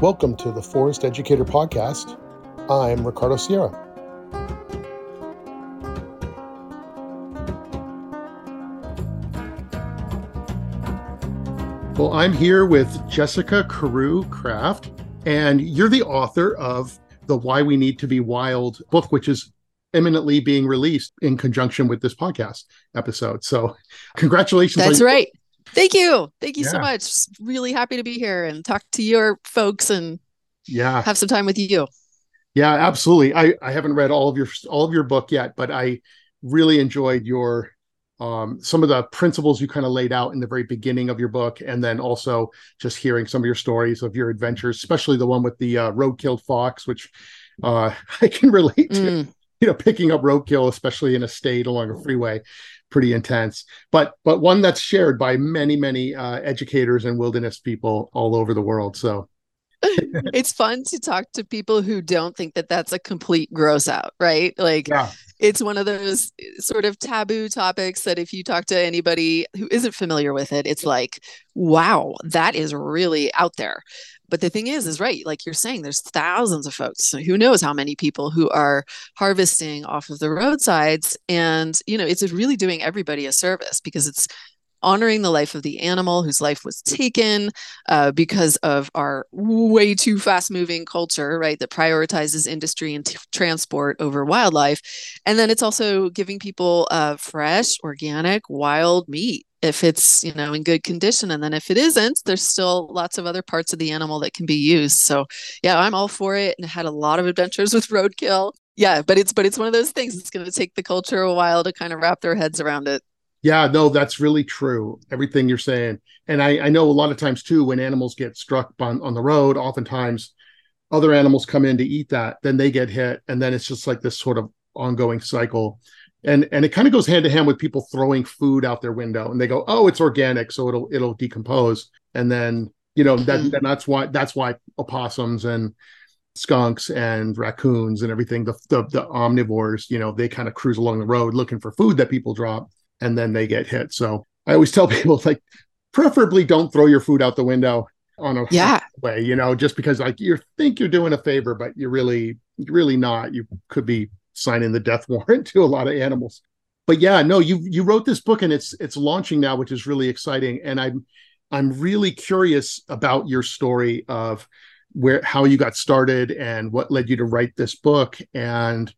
Welcome to the Forest Educator Podcast. I'm Ricardo Sierra. Well, I'm here with Jessica Carew Kraft, and you're the author of the Why We Need to Be Wild book, which is imminently being released in conjunction with this podcast episode. So, congratulations. That's right. Thank you. Thank you yeah. so much. Really happy to be here and talk to your folks and yeah, have some time with you. Yeah, absolutely. I I haven't read all of your all of your book yet, but I really enjoyed your um, some of the principles you kind of laid out in the very beginning of your book, and then also just hearing some of your stories of your adventures, especially the one with the uh, road-killed fox, which uh, I can relate to. Mm. You know, picking up roadkill, especially in a state along a freeway, pretty intense. But but one that's shared by many many uh, educators and wilderness people all over the world. So it's fun to talk to people who don't think that that's a complete gross out, right? Like yeah. it's one of those sort of taboo topics that if you talk to anybody who isn't familiar with it, it's like, wow, that is really out there. But the thing is, is right, like you're saying, there's thousands of folks. Who knows how many people who are harvesting off of the roadsides. And, you know, it's really doing everybody a service because it's honoring the life of the animal whose life was taken uh, because of our way too fast moving culture, right? That prioritizes industry and t- transport over wildlife. And then it's also giving people uh, fresh, organic, wild meat if it's you know in good condition and then if it isn't there's still lots of other parts of the animal that can be used so yeah i'm all for it and had a lot of adventures with roadkill yeah but it's but it's one of those things it's going to take the culture a while to kind of wrap their heads around it yeah, no, that's really true. Everything you're saying. And I, I know a lot of times too, when animals get struck on, on the road, oftentimes other animals come in to eat that, then they get hit. And then it's just like this sort of ongoing cycle. And and it kind of goes hand to hand with people throwing food out their window and they go, Oh, it's organic, so it'll it'll decompose. And then, you know, that mm. that's why that's why opossums and skunks and raccoons and everything, the, the the omnivores, you know, they kind of cruise along the road looking for food that people drop and then they get hit. So I always tell people like preferably don't throw your food out the window on a yeah way, you know, just because like you think you're doing a favor, but you're really you're really not. You could be signing the death warrant to a lot of animals. But yeah, no, you you wrote this book and it's it's launching now, which is really exciting. And I'm I'm really curious about your story of where how you got started and what led you to write this book and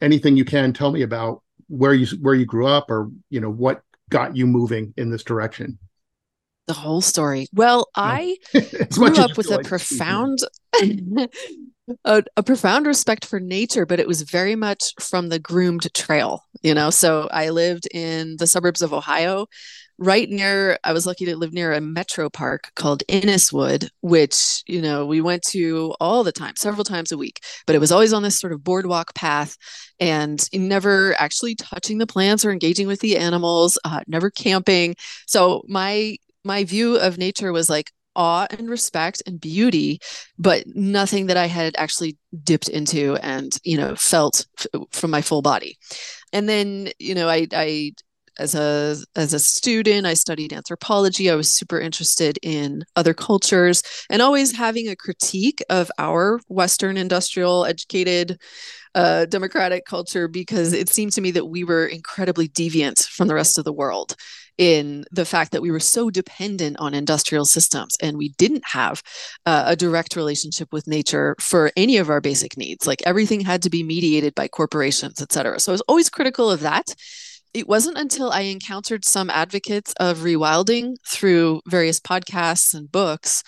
anything you can tell me about where you where you grew up or you know what got you moving in this direction the whole story well i grew up with a like profound a, a, profound respect for nature but it was very much from the groomed trail you know? So i lived in the suburbs of ohio right near i was lucky to live near a metro park called inniswood which you know we went to all the time several times a week but it was always on this sort of boardwalk path and never actually touching the plants or engaging with the animals uh, never camping. So my my view of nature was like awe and respect and beauty but nothing that i had actually dipped into and you know felt f- from my full body. And then you know i i as a as a student i studied anthropology. I was super interested in other cultures and always having a critique of our western industrial educated uh, democratic culture because it seemed to me that we were incredibly deviant from the rest of the world in the fact that we were so dependent on industrial systems and we didn't have uh, a direct relationship with nature for any of our basic needs. Like everything had to be mediated by corporations et cetera. So i was always critical of that. It wasn't until I encountered some advocates of rewilding through various podcasts and books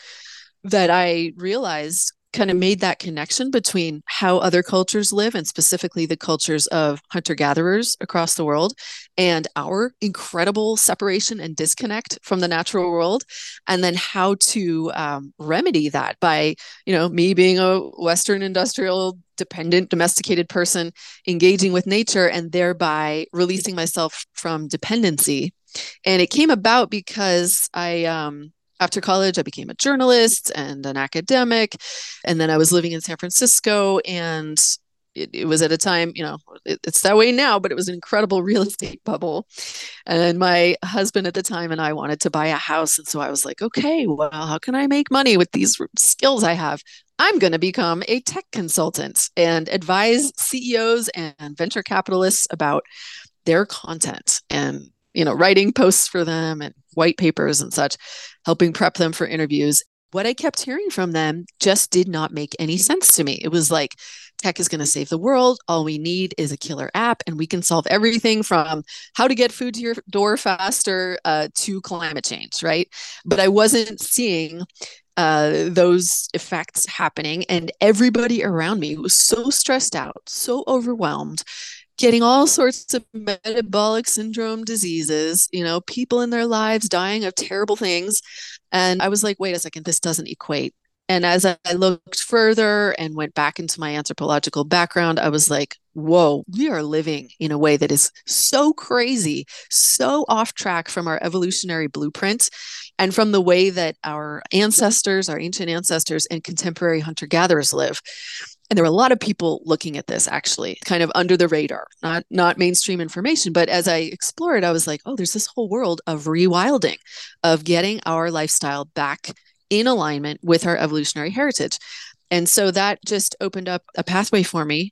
that I realized kind of made that connection between how other cultures live and specifically the cultures of hunter gatherers across the world and our incredible separation and disconnect from the natural world and then how to um, remedy that by you know me being a western industrial dependent domesticated person engaging with nature and thereby releasing myself from dependency. And it came about because i um, after college, I became a journalist and an academic. And then I was living in San Francisco and it, it, was at a time, you know, it, it's that way now, but it was an incredible real estate bubble. And my husband at the time and I wanted to buy a house. And so I was like, okay, well, how can I make money with these skills I have? I'm going to become a tech consultant and advise CEOs and venture capitalists about their content and you know writing posts for them and white papers and such helping prep them for interviews. What i kept hearing from them just did not make any sense to me. It was like tech is going to save the world. All we need is a killer app and we can solve everything from how to get food to your door faster uh, to climate change right? But i wasn't seeing uh, those effects happening and everybody around me was so stressed out so overwhelmed getting all sorts of metabolic syndrome diseases, you know, people in their lives dying of terrible things. And I was like, wait a second, this doesn't equate. And as I looked further and went back into my anthropological background, I was like, whoa, we are living in a way that is so crazy, so off track from our evolutionary blueprint and from the way that our ancestors, our ancient ancestors, and contemporary hunter gatherers live and there were a lot of people looking at this actually kind of under the radar not not mainstream information. But as i explored i was like oh there's this whole world of rewilding of getting our lifestyle back in alignment with our evolutionary heritage. And so that just opened up a pathway for me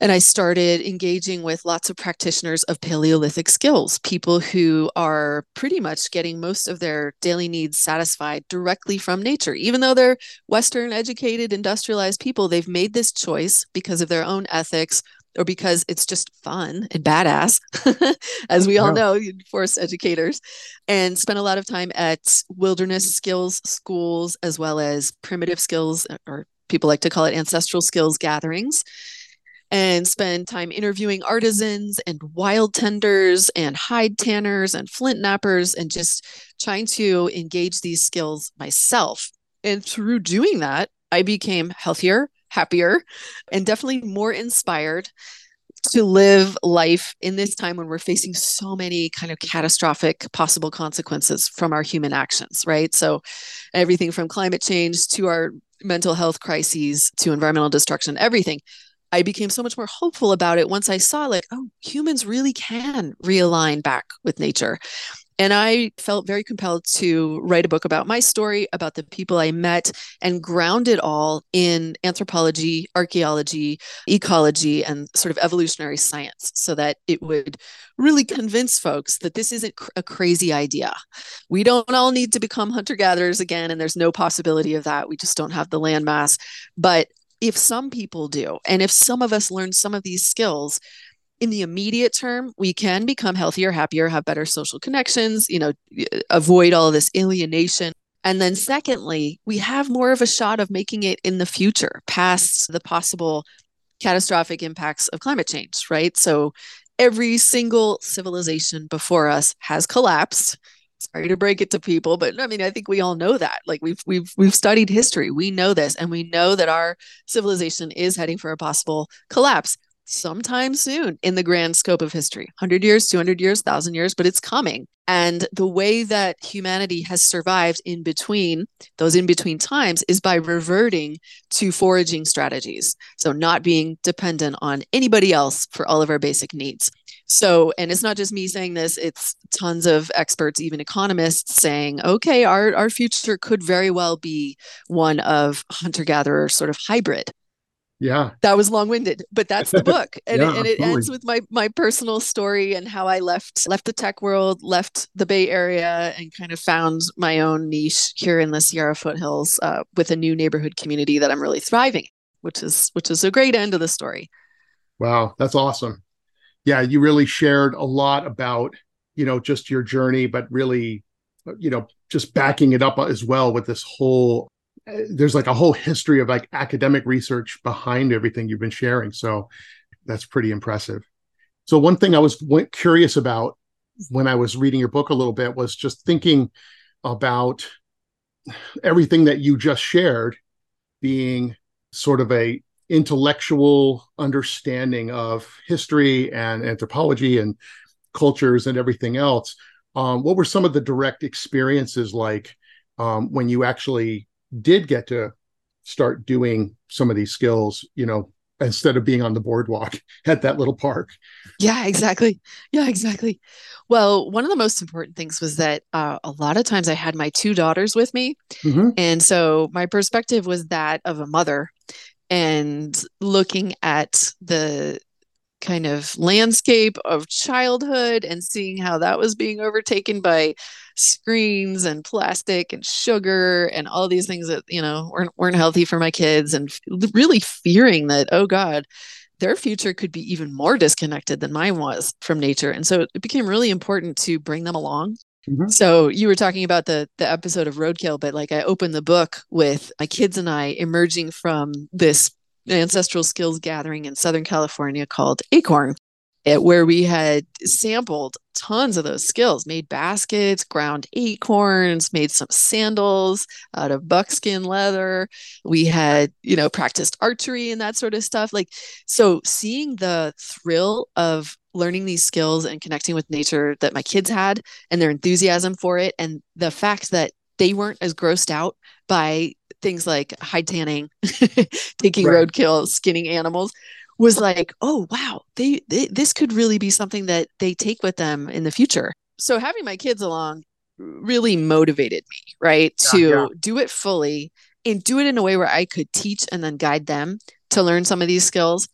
and I started engaging with lots of practitioners of Paleolithic skills, people who are pretty much getting most of their daily needs satisfied directly from nature. Even though they're Western educated, industrialized people, they've made this choice because of their own ethics or because it's just fun and badass, as we all know, forest educators, and spent a lot of time at wilderness skills schools as well as primitive skills, or people like to call it ancestral skills gatherings and spend time interviewing artisans and wild tenders and hide tanners and flint knappers and just trying to engage these skills myself. And through doing that, I became healthier, happier, and definitely more inspired to live life in this time when we're facing so many kind of catastrophic possible consequences from our human actions, right? So, everything from climate change to our mental health crises to environmental destruction, everything I became so much more hopeful about it once I saw, like, oh, humans really can realign back with nature. And I felt very compelled to write a book about my story, about the people I met, and ground it all in anthropology, archaeology, ecology, and sort of evolutionary science so that it would really convince folks that this isn't a crazy idea. We don't all need to become hunter gatherers again, and there's no possibility of that. We just don't have the land mass. But if some people do, and if some of us learn some of these skills, in the immediate term, we can become healthier, happier, have better social connections, you know, avoid all of this alienation. And then, secondly, we have more of a shot of making it in the future past the possible catastrophic impacts of climate change, right? So, every single civilization before us has collapsed sorry to break it to people but i mean i think we all know that. Like we've we've we've studied history. We know this and we know that our civilization is heading for a possible collapse sometime soon in the grand scope of history. 100 years 200 years 1000 years but it's coming. And the way that humanity has survived in between those in between times is by reverting to foraging strategies. So not being dependent on anybody else for all of our basic needs so, and it's not just me saying this, it's tons of experts, even economists saying, okay, our, our future could very well be one of hunter gatherer sort of hybrid. Yeah. That was long winded, but that's the book. And, yeah, it, and it ends with my, my personal story and how I left, left the tech world, left the Bay Area and kind of found my own niche here in the Sierra foothills uh, with a new neighborhood community that I'm really thriving, which is, which is a great end of the story. Wow. That's awesome yeah, you really shared a lot about, you know, just your journey, but really, you know, just backing it up as well with this whole uh, there's like a whole history of like academic research behind everything you've been sharing. So that's pretty impressive. So one thing I was curious about when I was reading your book a little bit was just thinking about everything that you just shared being sort of a intellectual understanding of history and anthropology and cultures and everything else. Um, what were some of the direct experiences like um, when you actually did get to start doing some of these skills? You know, instead of being on the boardwalk at that little park. Yeah, exactly. Yeah, exactly. Well, one of the most important things was that uh, a lot of times I had my two daughters with me. Mm-hmm. And so my perspective was that of a mother and looking at the kind of landscape of childhood and seeing how that was being overtaken by screens and plastic and sugar and all these things that you know weren't weren't healthy for my kids and really fearing that oh god their future could be even more disconnected than mine was from nature. And so it became really important to bring them along mm-hmm. so you were talking about the the episode of roadkill but like i opened the book with my kids and i emerging from this ancestral skills gathering in Southern California called Acorn, where we had sampled tons of those skills, made baskets, ground acorns, made some sandals out of buckskin leather. We had, you know, practiced archery and that sort of stuff. Like, so seeing the thrill of learning these skills and connecting with nature that my kids had and their enthusiasm for it, and the fact that they weren't as grossed out by things like hide tanning, taking right. roadkill, skinning animals was like, oh wow, they, they this could really be something that they take with them in the future. So having my kids along really motivated me, right, yeah, to yeah. do it fully and do it in a way where I could teach and then guide them to learn some of these skills.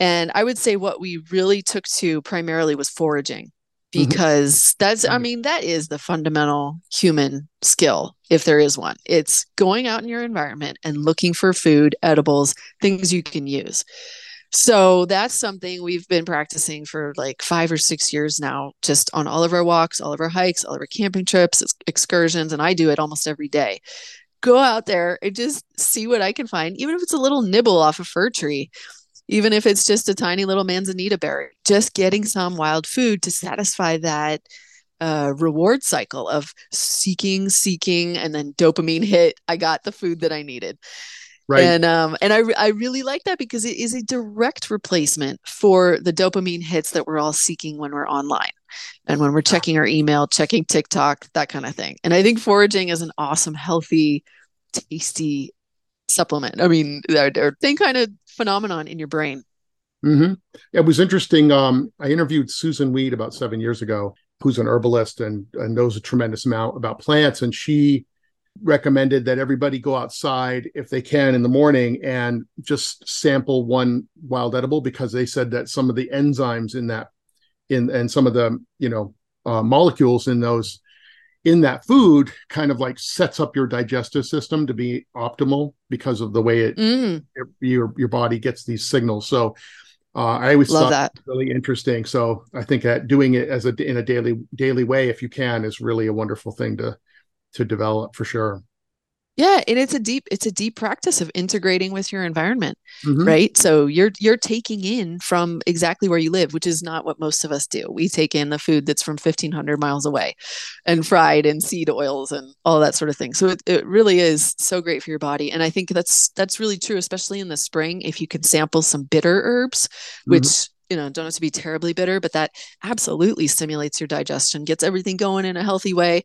And I would say what we really took to primarily was foraging Mm-hmm. because mm-hmm. that's i mean that is the fundamental human skill if there is one it's going out in your environment and looking for food edibles things you can use so that's something we've been practicing for like five or six years now just on all of our walks all of our hikes all of our camping trips excursions and i do it almost every day go out there and just see what i can find even if it's a little nibble off a fir tree even if it's just a tiny little manzanita berry, just getting some wild food to satisfy that uh, reward cycle of seeking, seeking, and then dopamine hit. I got the food that I needed. Right. And um and I I really like that because it is a direct replacement for the dopamine hits that we're all seeking when we're online and when we're checking our email, checking TikTok, that kind of thing. And I think foraging is an awesome, healthy, tasty supplement. I mean, they're, they're same kind of phenomenon in your brain. Mm-hmm. It was interesting. Um, I interviewed Susun Weed about seven years ago, who's an herbalist and, and knows a tremendous amount about plants. And she recommended that everybody go outside if they can in the morning and just sample one wild edible because they said that some of the enzymes in that in and some of the you know uh, molecules in those in that food kind of like sets up your digestive system to be optimal because of the way it mm. your your body gets these signals. So uh, I always Love thought that really interesting. So I think that doing it as a in a daily daily way, if you can, is really a wonderful thing to to develop for sure. Yeah and it's a deep it's a deep practice of integrating with your environment mm-hmm. right? So you're you're taking in from exactly where you live which is not what most of us do. We take in the food that's from 1500 miles away and fried and seed oils and all that sort of thing. So it, it really is so great for your body. And i think that's that's really true especially in the spring if you can sample some bitter herbs mm-hmm. which you know don't have to be terribly bitter but that absolutely stimulates your digestion gets everything going in a healthy way.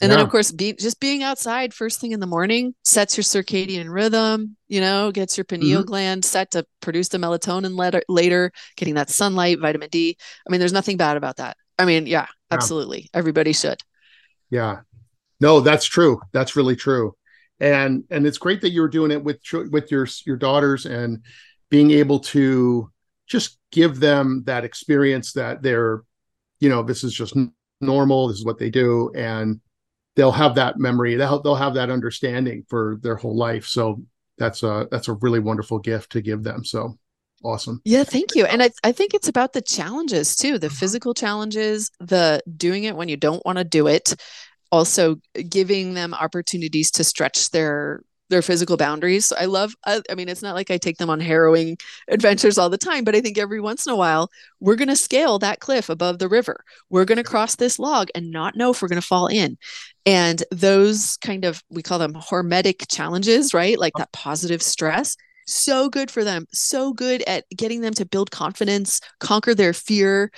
And yeah. then of course be, just being outside first thing in the morning sets your circadian rhythm you know gets your pineal mm-hmm. gland set to produce the melatonin later, later getting that sunlight vitamin d. I mean there's nothing bad about that. I mean yeah absolutely. Yeah. everybody should. Yeah. No that's true. That's really true. And and it's great that you're doing it with with your your daughters and being able to just give them that experience that they're you know this is just normal this is what they do and they'll have that memory they'll, they'll have that understanding for their whole life. So that's a that's a really wonderful gift to give them. So awesome. Yeah thank you. And I, I think it's about the challenges too the mm-hmm. physical challenges the doing it when you don't want to do it also giving them opportunities to stretch their their physical boundaries. I love, I, I, mean, it's not like I take them on harrowing adventures all the time, but I think every once in a while, we're going to scale that cliff above the river. We're going to cross this log and not know if we're going to fall in. And those kind of, we call them hormetic challenges, right? Like that positive stress. So good for them. So good at getting them to build confidence, conquer their fear.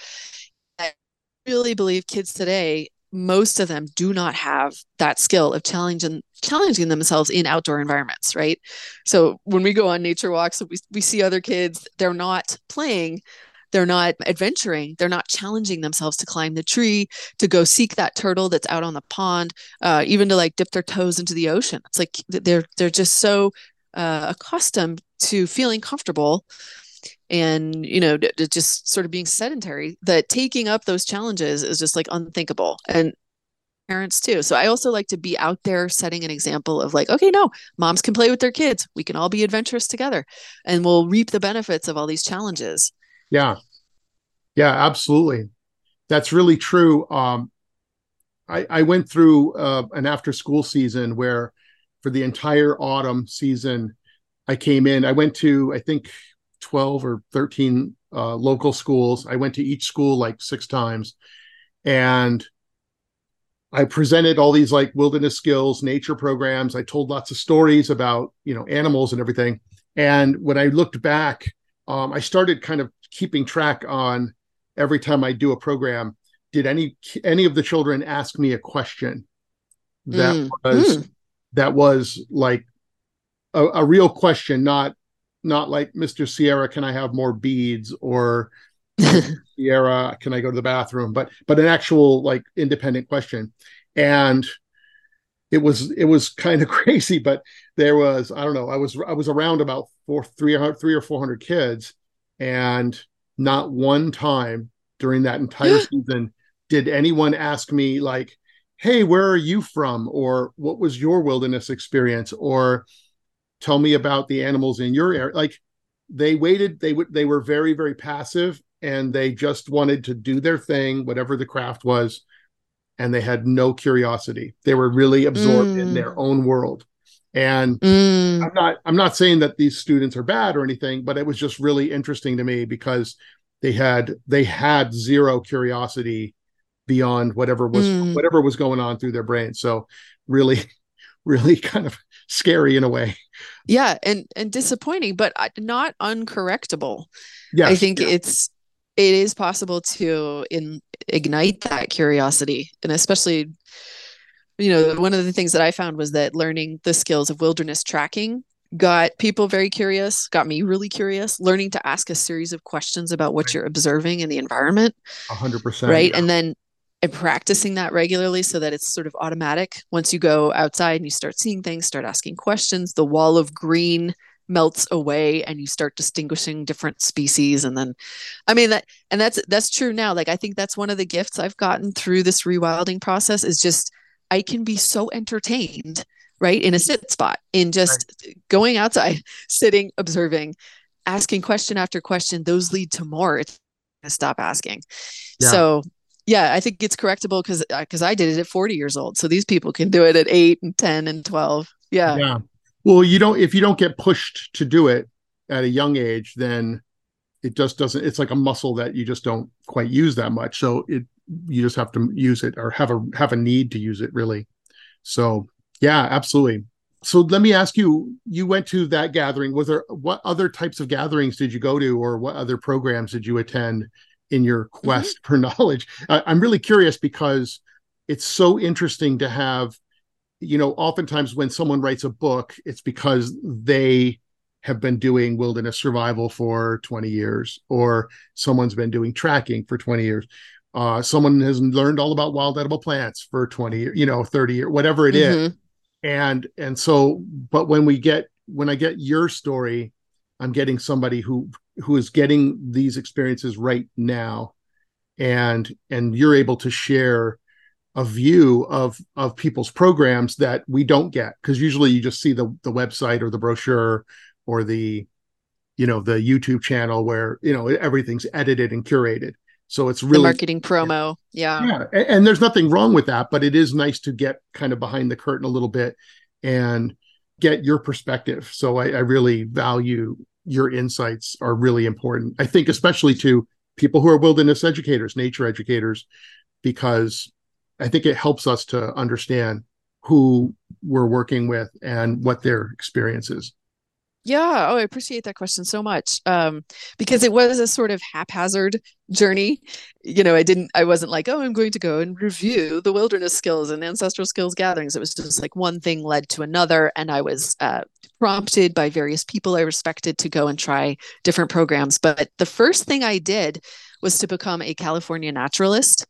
I really believe kids today most of them do not have that skill of challenging challenging themselves in outdoor environments right? So when we go on nature walks we, we see other kids they're not playing they're not adventuring they're not challenging themselves to climb the tree to go seek that turtle that's out on the pond uh, even to like dip their toes into the ocean. It's like they're they're just so uh, accustomed to feeling comfortable and you know just sort of being sedentary that taking up those challenges is just like unthinkable and parents too. So i also like to be out there setting an example of like okay no moms can play with their kids. We can all be adventurous together and we'll reap the benefits of all these challenges. Yeah. Yeah absolutely. That's really true. Um i i went through uh, an after school season where for the entire autumn season i came in. I went to i think 12 or 13 uh, local schools. I went to each school like six times and I presented all these like wilderness skills, nature programs. I told lots of stories about, you know, animals and everything. And when I looked back, um, I started kind of keeping track on every time I do a program. Did any any of the children ask me a question that mm. was mm. that was like a, a real question, not not like Mr. Sierra, can I have more beads or Sierra, can I go to the bathroom? But but an actual like independent question. And it was it was kind of crazy, but there was, I don't know, I was I was around about four, three, three or four hundred kids, and not one time during that entire season did anyone ask me like, hey, where are you from? Or what was your wilderness experience? Or tell me about the animals in your area like they waited they would they were very very passive and they just wanted to do their thing whatever the craft was and they had no curiosity they were really absorbed mm. in their mm. own world and mm. i'm not i'm not saying that these students are bad or anything but it was just really interesting to me because they had they had zero curiosity beyond whatever was mm. whatever was going on through their brain so really really kind of scary in a way. Yeah, and and disappointing, but uh, not uncorrectable. Yeah, I think yeah. it's it is possible to in, ignite that curiosity, and especially, you know, one of the things that I found was that learning the skills of wilderness tracking got people very curious, got me really curious, learning to ask a series of questions about what right. you're observing in the environment. Hundred percent. Right. Yeah. And then and practicing that regularly so that it's sort of automatic. Once you go outside and you start seeing things, start asking questions, the wall of green melts away and you start distinguishing different species and then i mean that and that's that's true now like i think that's one of the gifts i've gotten through this rewilding process is just i can be so entertained right in a sit spot in just right. going outside sitting observing asking question after question those lead to more it's stop asking yeah. so yeah i think it's correctable because because uh, i did it at 40 years old so these people can do it at 8 and 10 and 12 yeah. Yeah. Well you don't if you don't get pushed to do it at a young age then it just doesn't it's like a muscle that you just don't quite use that much. So it you just have to use it or have a have a need to use it really. So yeah absolutely. So let me ask you you went to that gathering. Was there what other types of gatherings did you go to or what other programs did you attend in your quest mm-hmm. for knowledge. I'm really curious because it's so interesting to have, you know, oftentimes when someone writes a book, it's because they have been doing wilderness survival for 20 years, or someone's been doing tracking for 20 years. Uh, someone has learned all about wild edible plants for 20 you know 30 years whatever it mm-hmm. is, and and so but when we get when i get your story i'm getting somebody who who is getting these experiences right now and and you're able to share a view of of people's programs that we don't get because usually you just see the the website or the brochure or the you know the YouTube channel where you know everything's edited and curated. So it's really the marketing promo. Yeah. Yeah. And, and, there's nothing wrong with that, but it is nice to get kind of behind the curtain a little bit and get your perspective. So I, I really value your insights are really important. I think, especially to people who are wilderness educators, nature educators, because I think it helps us to understand who we're working with and what their experience is. Yeah. Oh, I appreciate that question so much. Um, because it was a sort of haphazard journey. You know, I didn't, I wasn't like, oh, I'm going to go and review the wilderness skills and ancestral skills gatherings. It was just like one thing led to another. And I was uh, prompted by various people I respected to go and try different programs. But the first thing I did was to become a California naturalist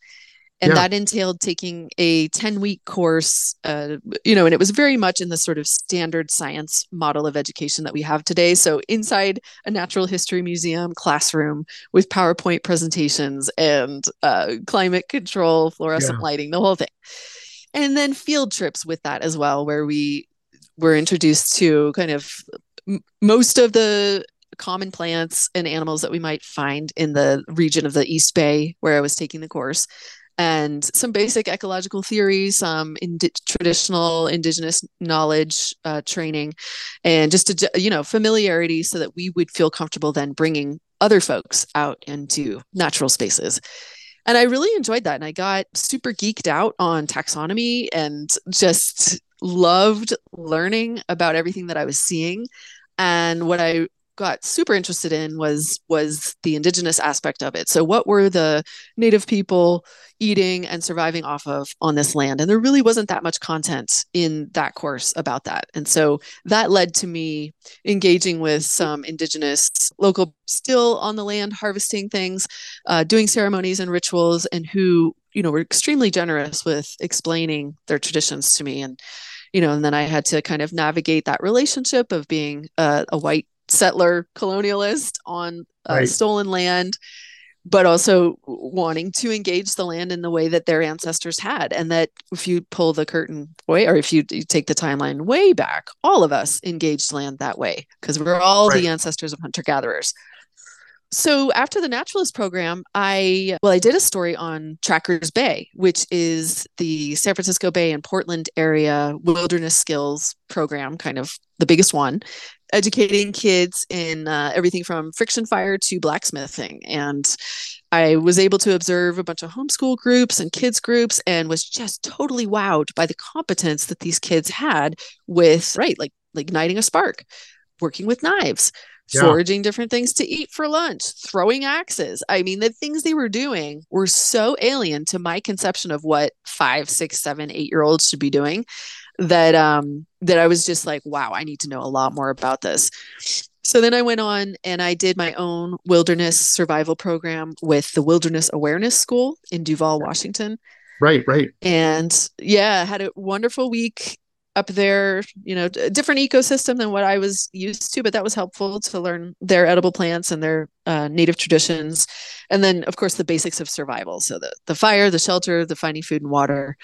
and yeah. that entailed taking a 10 week course uh, you know and it was very much in the sort of standard science model of education that we have today so inside a natural history museum classroom with powerpoint presentations and uh, climate control fluorescent yeah. lighting the whole thing and then field trips with that as well where we were introduced to kind of most of the common plants and animals that we might find in the region of the East Bay where I was taking the course and some basic ecological theories, some indi- traditional indigenous knowledge uh, training, and just a you know familiarity so that we would feel comfortable then bringing other folks out into natural spaces. And I really enjoyed that, and I got super geeked out on taxonomy and just loved learning about everything that I was seeing. And what I got super interested in was was the indigenous aspect of it. So what were the native people eating and surviving off of on this land? And there really wasn't that much content in that course about that. And so that led to me engaging with some indigenous local still on the land harvesting things uh, doing ceremonies and rituals and who you know were extremely generous with explaining their traditions to me. And you know and then i had to kind of navigate that relationship of being a, a white settler colonialist on uh, right. stolen land but also wanting to engage the land in the way that their ancestors had and that if you pull the curtain way or if you, you take the timeline way back all of us engaged land that way because we're all right. the ancestors of hunter gatherers so after the naturalist program i well i did a story on trackers bay which is the san francisco bay and portland area wilderness skills program kind of the biggest one educating kids in uh, everything from friction fire to blacksmithing. And i was able to observe a bunch of homeschool groups and kids groups and was just totally wowed by the competence that these kids had with right like, like igniting a spark working with knives yeah. foraging different things to eat for lunch throwing axes. I mean the things they were doing were so alien to my conception of what five six seven eight year olds should be doing that um that I was just like, wow, I need to know a lot more about this. So then I went on and I did my own wilderness survival program with the Wilderness Awareness School in Duvall, Washington. Right, right. And yeah, had a wonderful week up there, you know, a different ecosystem than what I was used to, but that was helpful to learn their edible plants and their uh, native traditions. And then, of course, the basics of survival. So the, the fire, the shelter, the finding food and water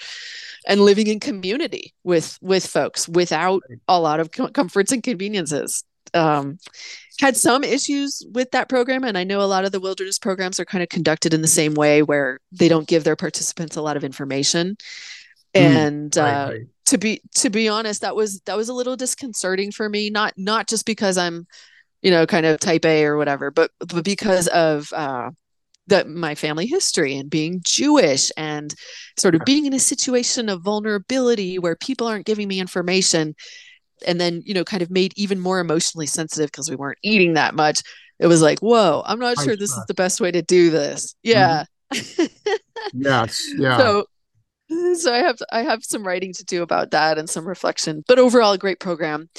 and living in community with with folks without a lot of comforts and conveniences. Um, had some issues with that program and i know a lot of the wilderness programs are kind of conducted in the same way where they don't give their participants a lot of information. Mm, and right, uh, right. to be to be honest that was that was a little disconcerting for me not not just because i'm you know kind of type a or whatever but but because of uh, that my family history and being Jewish and sort of being in a situation of vulnerability where people aren't giving me information and then you know kind of made even more emotionally sensitive because we weren't eating that much. It was like whoa i'm not sure this is the best way to do this. Yeah. Mm-hmm. yes yeah. So so i have i have some writing to do about that and some reflection but overall a great program.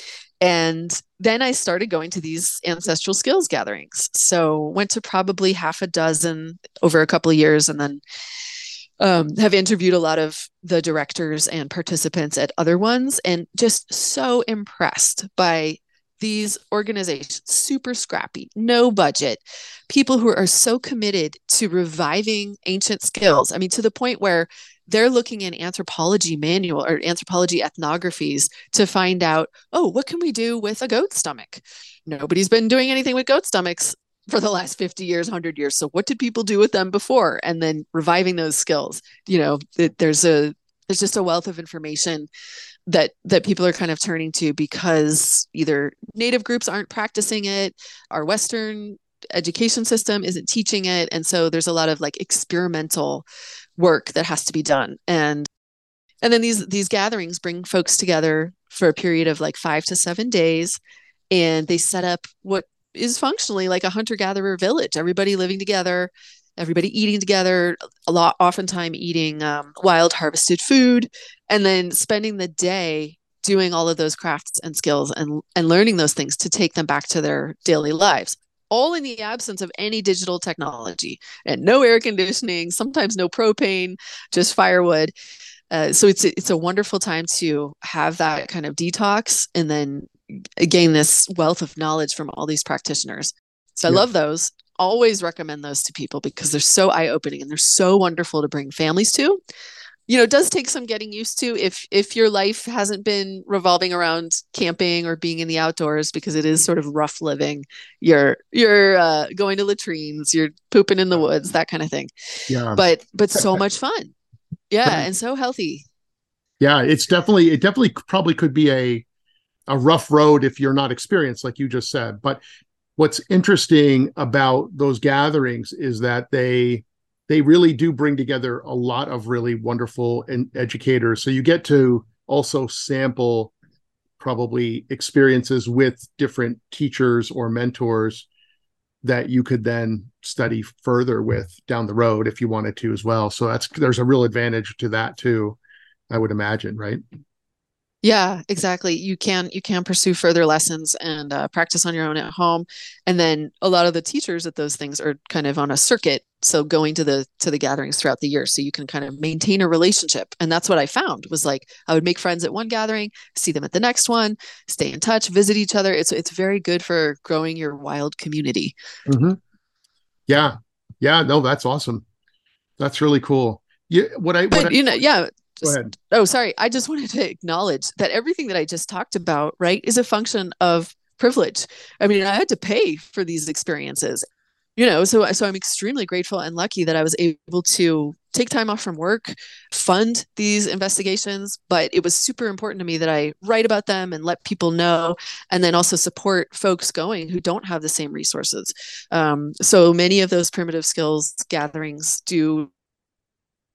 And then I started going to these ancestral skills gatherings. So went to probably half a dozen over a couple of years and then um, have interviewed a lot of the directors and participants at other ones and just so impressed by these organizations. Super scrappy no budget people who are so committed to reviving ancient skills. I mean to the point where they're looking in anthropology manual or anthropology ethnographies to find out, oh, what can we do with a goat stomach? Nobody's been doing anything with goat stomachs for the last 50 years 100 years. So what did people do with them before? And then reviving those skills you know there's a there's just a wealth of information that that people are kind of turning to because either native groups aren't practicing it our western education system isn't teaching it. And so there's a lot of like experimental work that has to be done and and then these these gatherings bring folks together for a period of like 5 to 7 days and they set up what is functionally like a hunter gatherer village. Everybody living together, everybody eating together, a lot, oftentimes eating um, wild harvested food, and then spending the day doing all of those crafts and skills and and learning those things to take them back to their daily lives all in the absence of any digital technology and no air conditioning sometimes no propane just firewood uh, so it's it's a wonderful time to have that kind of detox and then gain this wealth of knowledge from all these practitioners. So I love those. Always recommend those to people because they're so eye opening and they're so wonderful to bring families to. You know, it does take some getting used to if if your life hasn't been revolving around camping or being in the outdoors because it is sort of rough living. You're you're uh, going to latrines, you're pooping in the woods, that kind of thing. Yeah. But but so much fun. Yeah, and so healthy. Yeah, it's definitely it definitely probably could be a a rough road if you're not experienced, like you just said. But what's interesting about those gatherings is that they they really do bring together a lot of really wonderful and educators. So you get to also sample probably experiences with different teachers or mentors that you could then study further with down the road if you wanted to as well. So that's there's a real advantage to that too, I would imagine, right? Yeah, exactly. You can you can pursue further lessons and uh, practice on your own at home, and then a lot of the teachers at those things are kind of on a circuit, so going to the to the gatherings throughout the year, so you can kind of maintain a relationship. And that's what I found was like I would make friends at one gathering, see them at the next one, stay in touch, visit each other. It's it's very good for growing your wild community. Mm-hmm. Yeah, yeah, no, that's awesome. That's really cool. Yeah, what I, what but, I, you know, yeah, just, oh, sorry. I just wanted to acknowledge that everything that I just talked about, right, is a function of privilege. I mean, I had to pay for these experiences, you know, so so I'm extremely grateful and lucky that I was able to take time off from work, fund these investigations. But it was super important to me that I write about them and let people know, and then also support folks going who don't have the same resources. Um, so many of those primitive skills gatherings do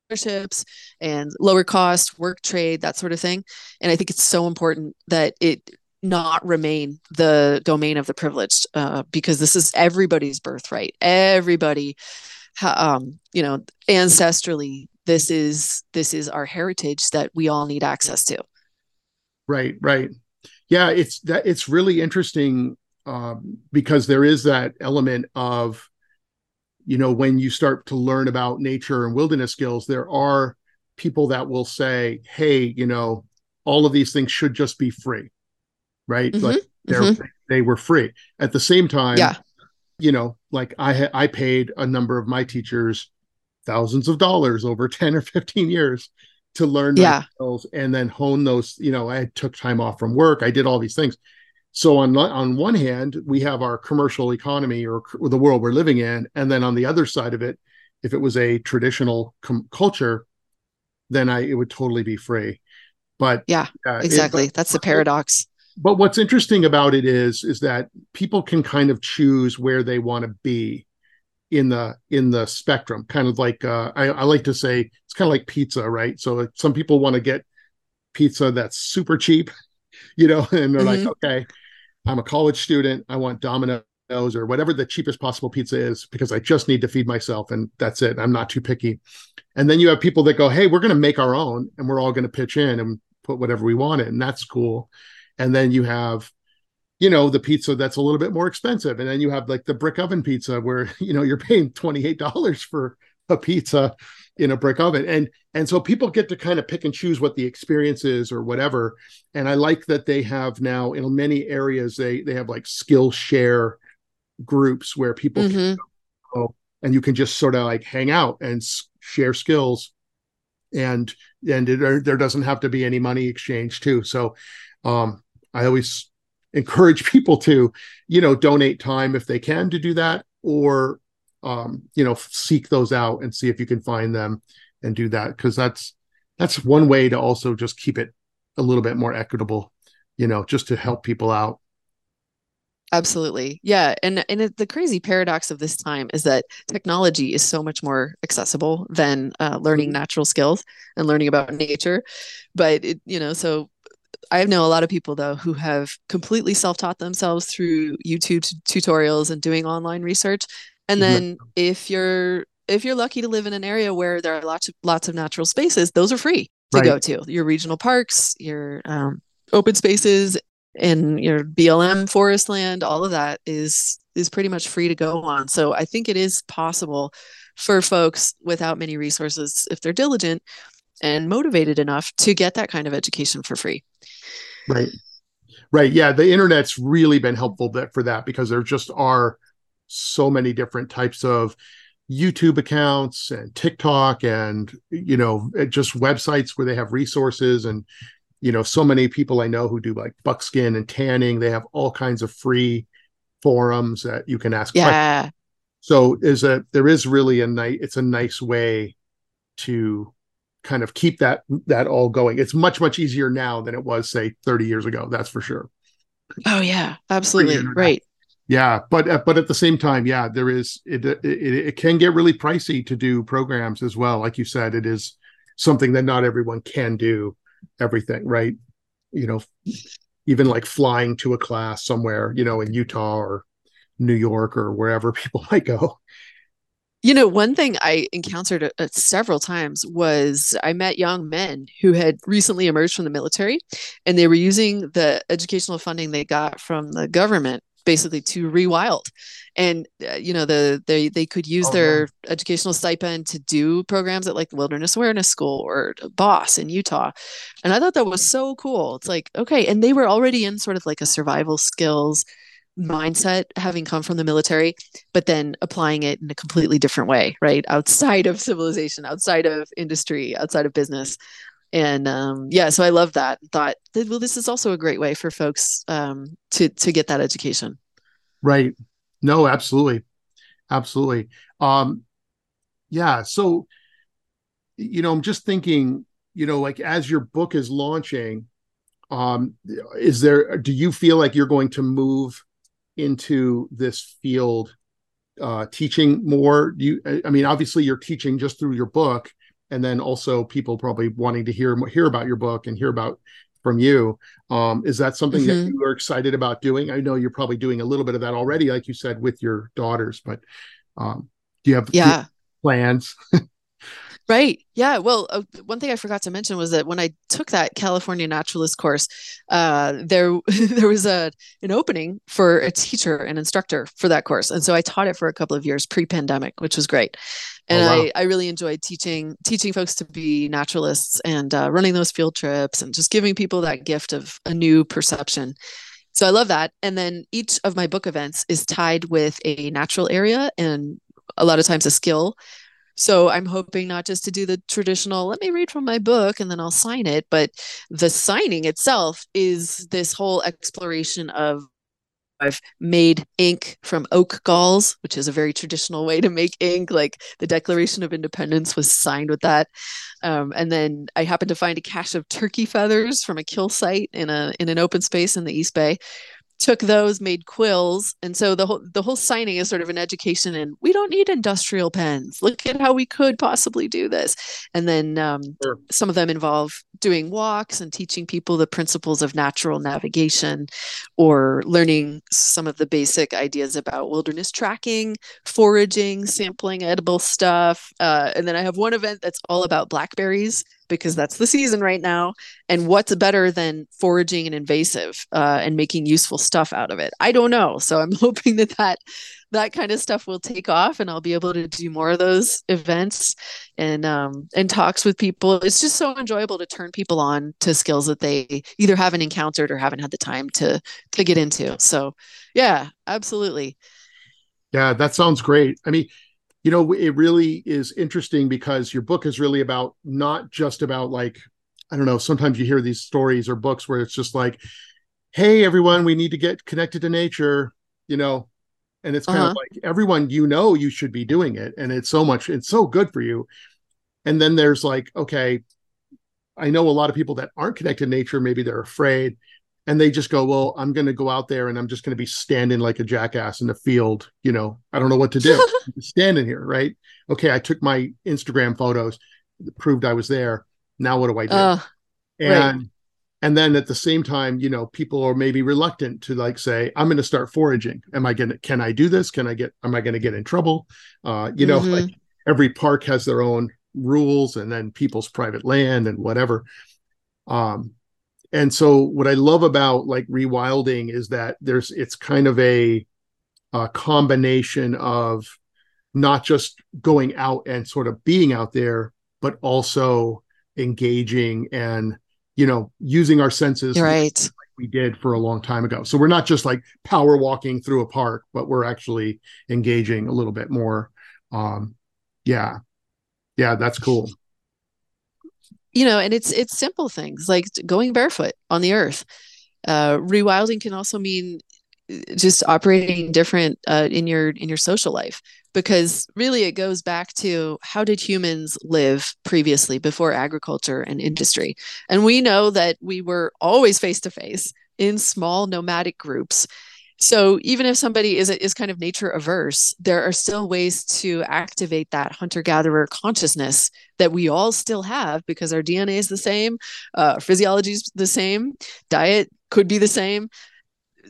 scholarships and lower cost work trade that sort of thing. And i think it's so important that it not remain the domain of the privileged uh, because this is everybody's birthright. Everybody um, you know ancestrally this is this is our heritage that we all need access to. Right right. Yeah it's that it's really interesting um, because there is that element of you know when you start to learn about nature and wilderness skills there are people that will say hey you know all of these things should just be free right mm-hmm. like they're mm-hmm. they were free at the same time yeah you know like i ha- i paid a number of my teachers thousands of dollars over 10 or 15 years to learn yeah. skills and then hone those you know i took time off from work i did all these things so on on one hand, we have our commercial economy or, the world we're living in, and then on the other side of it, if it was a traditional com- culture, then I it would totally be free. But yeah, uh, exactly. It, That's the paradox. But what's interesting about it is is that people can kind of choose where they want to be in the in the spectrum. Kind of like uh, I, I like to say it's kind of like pizza, right? So some people want to get pizza that's super cheap you know, and they're mm-hmm. like, okay, I'm a college student. I want Domino's or whatever the cheapest possible pizza is because I just need to feed myself and that's it. I'm not too picky. And then you have people that go, hey, we're going to make our own and we're all going to pitch in and put whatever we want in. And that's cool. And then you have, you know, the pizza that's a little bit more expensive. And then you have like the brick oven pizza where, you know, you're paying $28 for a pizza in a brick oven and and so people get to kind of pick and choose what the experience is or whatever. And i like that they have now in many areas they they have like skill share groups where people mm-hmm. can go and you can just sort of like hang out and share skills. And and it, there doesn't have to be any money exchange too. So um i always encourage people to you know donate time if they can to do that or um, you know, seek those out and see if you can find them and do that because that's that's one way to also just keep it a little bit more equitable, you know, just to help people out. Absolutely. Yeah. And and the crazy paradox of this time is that technology is so much more accessible than uh, learning natural skills and learning about nature. But it, you know, so I know a lot of people though who have completely self-taught themselves through YouTube t- tutorials and doing online research. And then if you're if you're lucky to live in an area where there are lots of lots of natural spaces, those are free to right. go to. Your regional parks, your um, open spaces, and your BLM forest land, all of that is is pretty much free to go on. So I think it is possible for folks without many resources, if they're diligent and motivated enough, to get that kind of education for free. Right. Right. Yeah. The internet's really been helpful for that because there just are so many different types of YouTube accounts and TikTok and, you know, just websites where they have resources and, you know, so many people I know who do like buckskin and tanning. They have all kinds of free forums that you can ask yeah. questions so is a there is really a nice it's a nice way to kind of keep that that all going. It's much much easier now than it was say 30 years ago that's for sure. Oh yeah. Absolutely. Right yeah but uh, but at the same time yeah there is it, it it can get really pricey to do programs as well like you said it is something that not everyone can do everything right you know even like flying to a class somewhere you know in utah or New York or wherever people might go. You know, one thing I encountered uh, several times was I met young men who had recently emerged from the military and they were using the educational funding they got from the government basically to rewild. And uh, you know the they they could use oh, their educational stipend to do programs at like the wilderness awareness school or BOSS in utah. And i thought that was so cool. It's like okay. And they were already in sort of like a survival skills mindset having come from the military but then applying it in a completely different way right? Outside of civilization outside of industry outside of business and um, yeah so i love that thought well this is also a great way for folks um, to to get that education. Right. No absolutely. Absolutely. Um yeah so you know i'm just thinking you know like as your book is launching um is there do you feel like you're going to move into this field uh, teaching more? You i mean obviously you're teaching just through your book and then also people probably wanting to hear hear about your book and hear about from you. Um, is that something mm-hmm. that you are excited about doing? I know you're probably doing a little bit of that already like you said with your daughters but um, do you have yeah. plans Right. Yeah. Well, uh, one thing I forgot to mention was that when I took that California naturalist course, uh, there there was a an opening for a teacher and instructor for that course, and so I taught it for a couple of years pre-pandemic, which was great. And oh, wow. I, I really enjoyed teaching teaching folks to be naturalists and uh, running those field trips and just giving people that gift of a new perception. So I love that. And then each of my book events is tied with a natural area and a lot of times a skill so I'm hoping not just to do the traditional, let me read from my book and then I'll sign it, but the signing itself is this whole exploration of I've made ink from oak galls, which is a very traditional way to make ink. Like the Declaration of Independence was signed with that. Um, and then I happened to find a cache of turkey feathers from a kill site in a in an open space in the East Bay took those made quills and so the whole the whole signing is sort of an education and we don't need industrial pens. Look at how we could possibly do this. And then um, sure. some of them involve doing walks and teaching people the principles of natural navigation or learning some of the basic ideas about wilderness tracking foraging sampling edible stuff uh, and then i have one event that's all about blackberries because that's the season right now. And what's better than foraging an invasive uh, and making useful stuff out of it? I don't know. So I'm hoping that that that kind of stuff will take off, and I'll be able to do more of those events and um, and talks with people. It's just so enjoyable to turn people on to skills that they either haven't encountered or haven't had the time to to get into. So yeah, absolutely. Yeah, that sounds great. I mean, you know it really is interesting because your book is really about not just about like i don't know sometimes you hear these stories or books where it's just like hey everyone we need to get connected to nature you know and it's kind uh-huh. of like everyone you know you should be doing it and it's so much it's so good for you and then there's like okay i know a lot of people that aren't connected to nature maybe they're afraid and they just go, well, I'm going to go out there and I'm just going to be standing like a jackass in the field. You know, I don't know what to do. standing here, right? Okay, I took my Instagram photos, proved I was there. Now what do I do? Uh, and right. and then at the same time you know people are maybe reluctant to like say i'm going to start foraging am i going to can i do this can i get am i going to get in trouble uh you know mm-hmm. like every park has their own rules and then people's private land and whatever um and so what i love about like rewilding is that there's it's kind of a, a combination of not just going out and sort of being out there but also engaging and you know using our senses right like we did for a long time ago. So we're not just like power walking through a park but we're actually engaging a little bit more. Um yeah. Yeah that's cool you know and it's it's simple things like going barefoot on the earth. Uh rewilding can also mean uh, just operating different uh, in your in your social life because really it goes back to how did humans live previously before agriculture and industry? And we know that we were always face to face in small nomadic groups so even if somebody is is kind of nature averse there are still ways to activate that hunter gatherer consciousness that we all still have because our dna is the same uh, physiology is the same diet could be the same.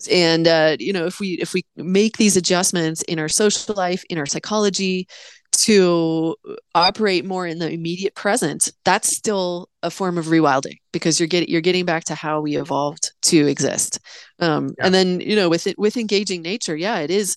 And uh, you know if we if we make these adjustments in our social life in our psychology to operate more in the immediate present that's still a form of rewilding because you're getting you're getting back to how we evolved to exist um, yeah. and then you know with it with engaging nature yeah it is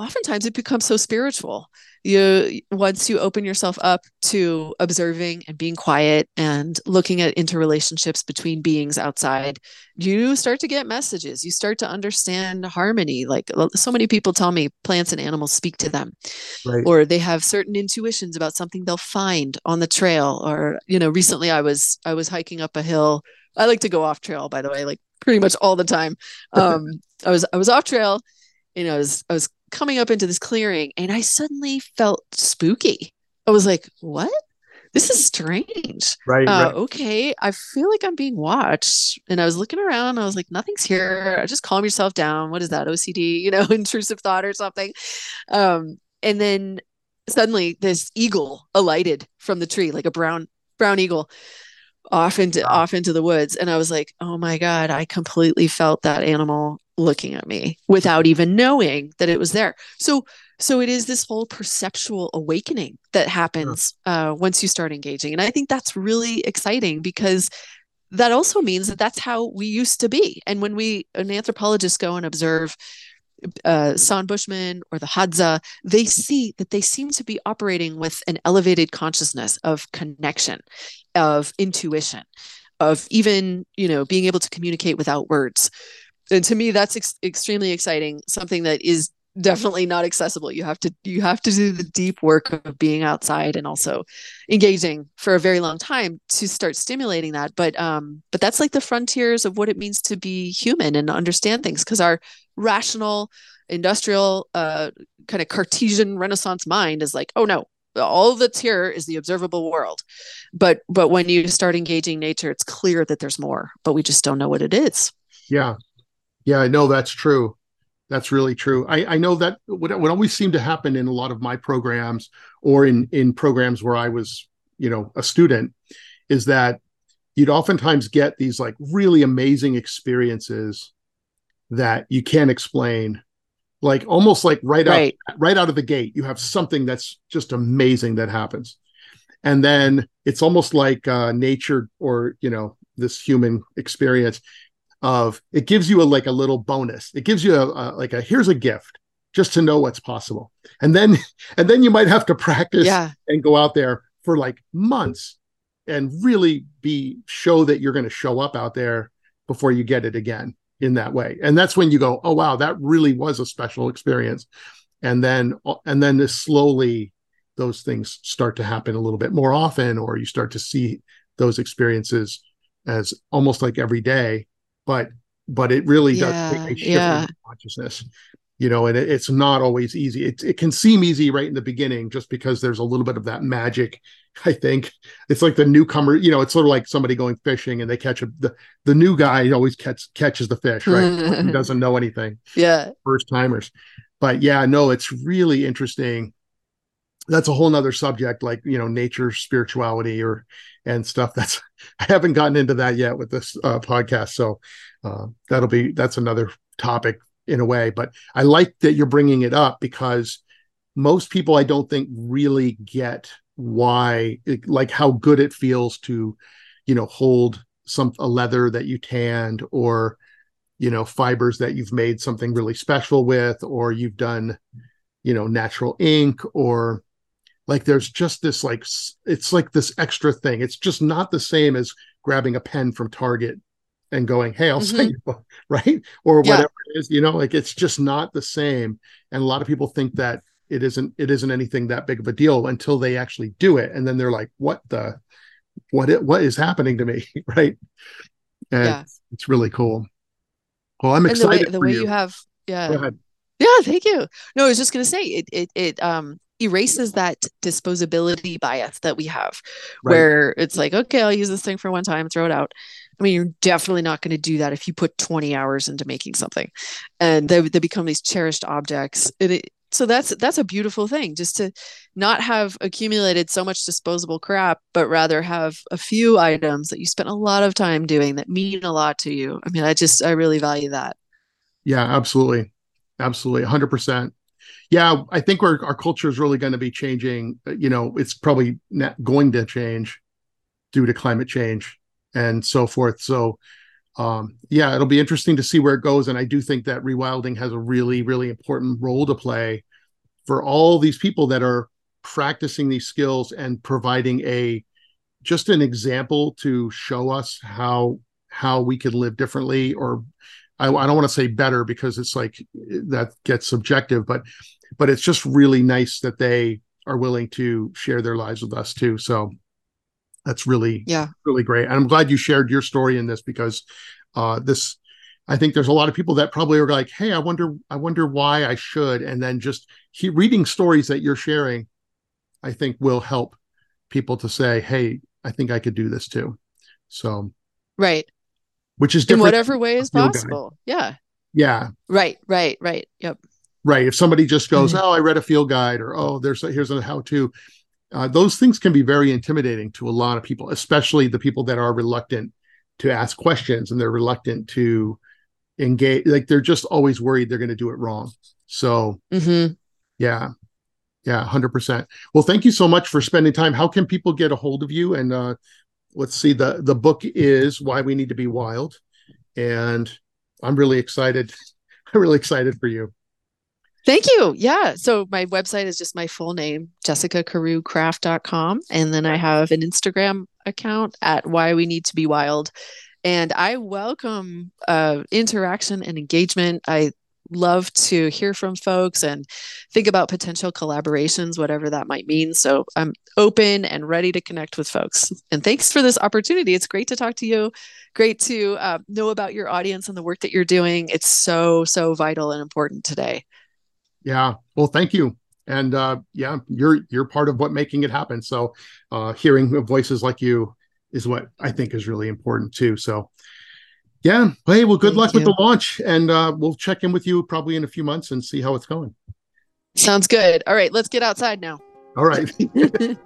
oftentimes it becomes so spiritual. You once you open yourself up to observing and being quiet and looking at interrelationships between beings outside you start to get messages. You start to understand harmony. Like so many people tell me plants and animals speak to them. Right. or they have certain intuitions about something they'll find on the trail. Or you know recently i was i was hiking up a hill. I like to go off trail by the way like pretty much all the time. Um i was i was off trail you know, I was I was coming up into this clearing and I suddenly felt spooky. I was like, what? This is strange. Right, uh, right, Okay. I feel like I'm being watched. And I was looking around. I was like, nothing's here. Just calm yourself down. What is that? OCD, you know, intrusive thought or something. Um, and then suddenly this eagle alighted from the tree, like a brown, brown eagle off into wow. off into the woods and i was like oh my god i completely felt that animal looking at me without even knowing that it was there. So so it is this whole perceptual awakening that happens uh, once you start engaging, and I think that's really exciting because that also means that that's how we used to be. And when we an anthropologist go and observe uh, San Bushman or the Hadza, they see that they seem to be operating with an elevated consciousness of connection, of intuition, of even you know being able to communicate without words and to me that's ex- extremely exciting something that is definitely not accessible. You have to you have to do the deep work of being outside and also engaging for a very long time to start stimulating that. But um but that's like the frontiers of what it means to be human and understand things because our rational industrial uh kind of cartesian renaissance mind is like oh no all that's here is the observable world. But but when you start engaging nature it's clear that there's more but we just don't know what it is. Yeah yeah, I know that's true. That's really true. I, I know that what, what always seemed to happen in a lot of my programs or in, in programs where I was, you know, a student is that you'd oftentimes get these like really amazing experiences that you can't explain like almost like right, right. out right out of the gate you have something that's just amazing that happens and then it's almost like uh, nature or you know this human experience of it gives you a like a little bonus. It gives you a, a like a here's a gift just to know what's possible. And then and then you might have to practice yeah. and go out there for like months and really be show that you're going to show up out there before you get it again in that way. And that's when you go, "Oh wow, that really was a special experience." And then uh, and then this slowly those things start to happen a little bit more often or you start to see those experiences as almost like every day but but it really does yeah, take a shift yeah. in consciousness you know and it, it's not always easy. It, it can seem easy right in the beginning just because there's a little bit of that magic i think. It's like the newcomer you know it's sort of like somebody going fishing and they catch a the, the new guy always catch, catches the fish right? He doesn't know anything. Yeah. First timers. But yeah no it's really interesting that's a whole nother subject like you know nature spirituality or and stuff. That's i haven't gotten into that yet with this uh, podcast so uh, that'll be that's another topic in a way but i like that you're bringing it up because most people i don't think really get why like how good it feels to you know hold some a leather that you tanned or you know fibers that you've made something really special with or you've done you know natural ink or like there's just this like it's like this extra thing it's just not the same as grabbing a pen from target and going hey i'll mm-hmm. send you right or yeah. whatever it is you know like it's just not the same and a lot of people think that it isn't it isn't anything that big of a deal until they actually do it and then they're like what the what it what is happening to me right and yeah. it's really cool well i'm excited and the way, the way you. you. have yeah yeah thank you no i was just going to say it it it um erases that disposability bias that we have right. where it's like okay i'll use this thing for one time throw it out. I mean, you're definitely not going to do that if you put 20 hours into making something. And they, they become these cherished objects. It, so that's that's a beautiful thing just to not have accumulated so much disposable crap but rather have a few items that you spent a lot of time doing that mean a lot to you. I mean i just i really value that. Yeah absolutely. Absolutely. 100% yeah i think our, our culture is really going to be changing you know it's probably not going to change due to climate change and so forth so um, yeah, it'll be interesting to see where it goes. And I do think that rewilding has a really, really important role to play for all these people that are practicing these skills and providing a just an example to show us how how we could live differently or I, I don't want to say better because it's like that gets subjective but but it's just really nice that they are willing to share their lives with us too. So that's really yeah. really great. And i'm glad you shared your story in this because uh this i think there's a lot of people that probably are like hey i wonder i wonder why i should. And then just he, reading stories that you're sharing i think will help people to say hey i think i could do this too. So right which is in whatever way is possible guide. yeah yeah right right right yep right if somebody just goes mm-hmm. oh i read a field guide or oh there's a, here's a how to uh, those things can be very intimidating to a lot of people, especially the people that are reluctant to ask questions and they're reluctant to engage. Like they're just always worried they're going to do it wrong. So, mm-hmm. yeah, yeah, hundred percent. Well, thank you so much for spending time. How can people get a hold of you? And uh, let's see the the book is Why We Need to Be Wild, and I'm really excited. I'm really excited for you. Thank you. Yeah. So my website is just my full name, jessicacarewkraft.com. And then I have an Instagram account at why we need to be wild. And I welcome uh, interaction and engagement. I love to hear from folks and think about potential collaborations, whatever that might mean. So I'm open and ready to connect with folks. And thanks for this opportunity. It's great to talk to you. Great to uh, know about your audience and the work that you're doing. It's so, so vital and important today. Yeah. Well, thank you. And uh, yeah, you're you're part of what making it happen. So uh, hearing voices like you is what I think is really important too. So yeah, hey, well, good thank luck you. with the launch, and uh, we'll check in with you probably in a few months and see how it's going. Sounds good. All right, let's get outside now. All right.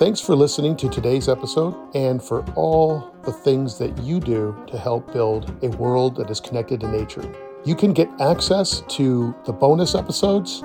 Thanks for listening to today's episode and for all the things that you do to help build a world that is connected to nature. You can get access to the bonus episodes,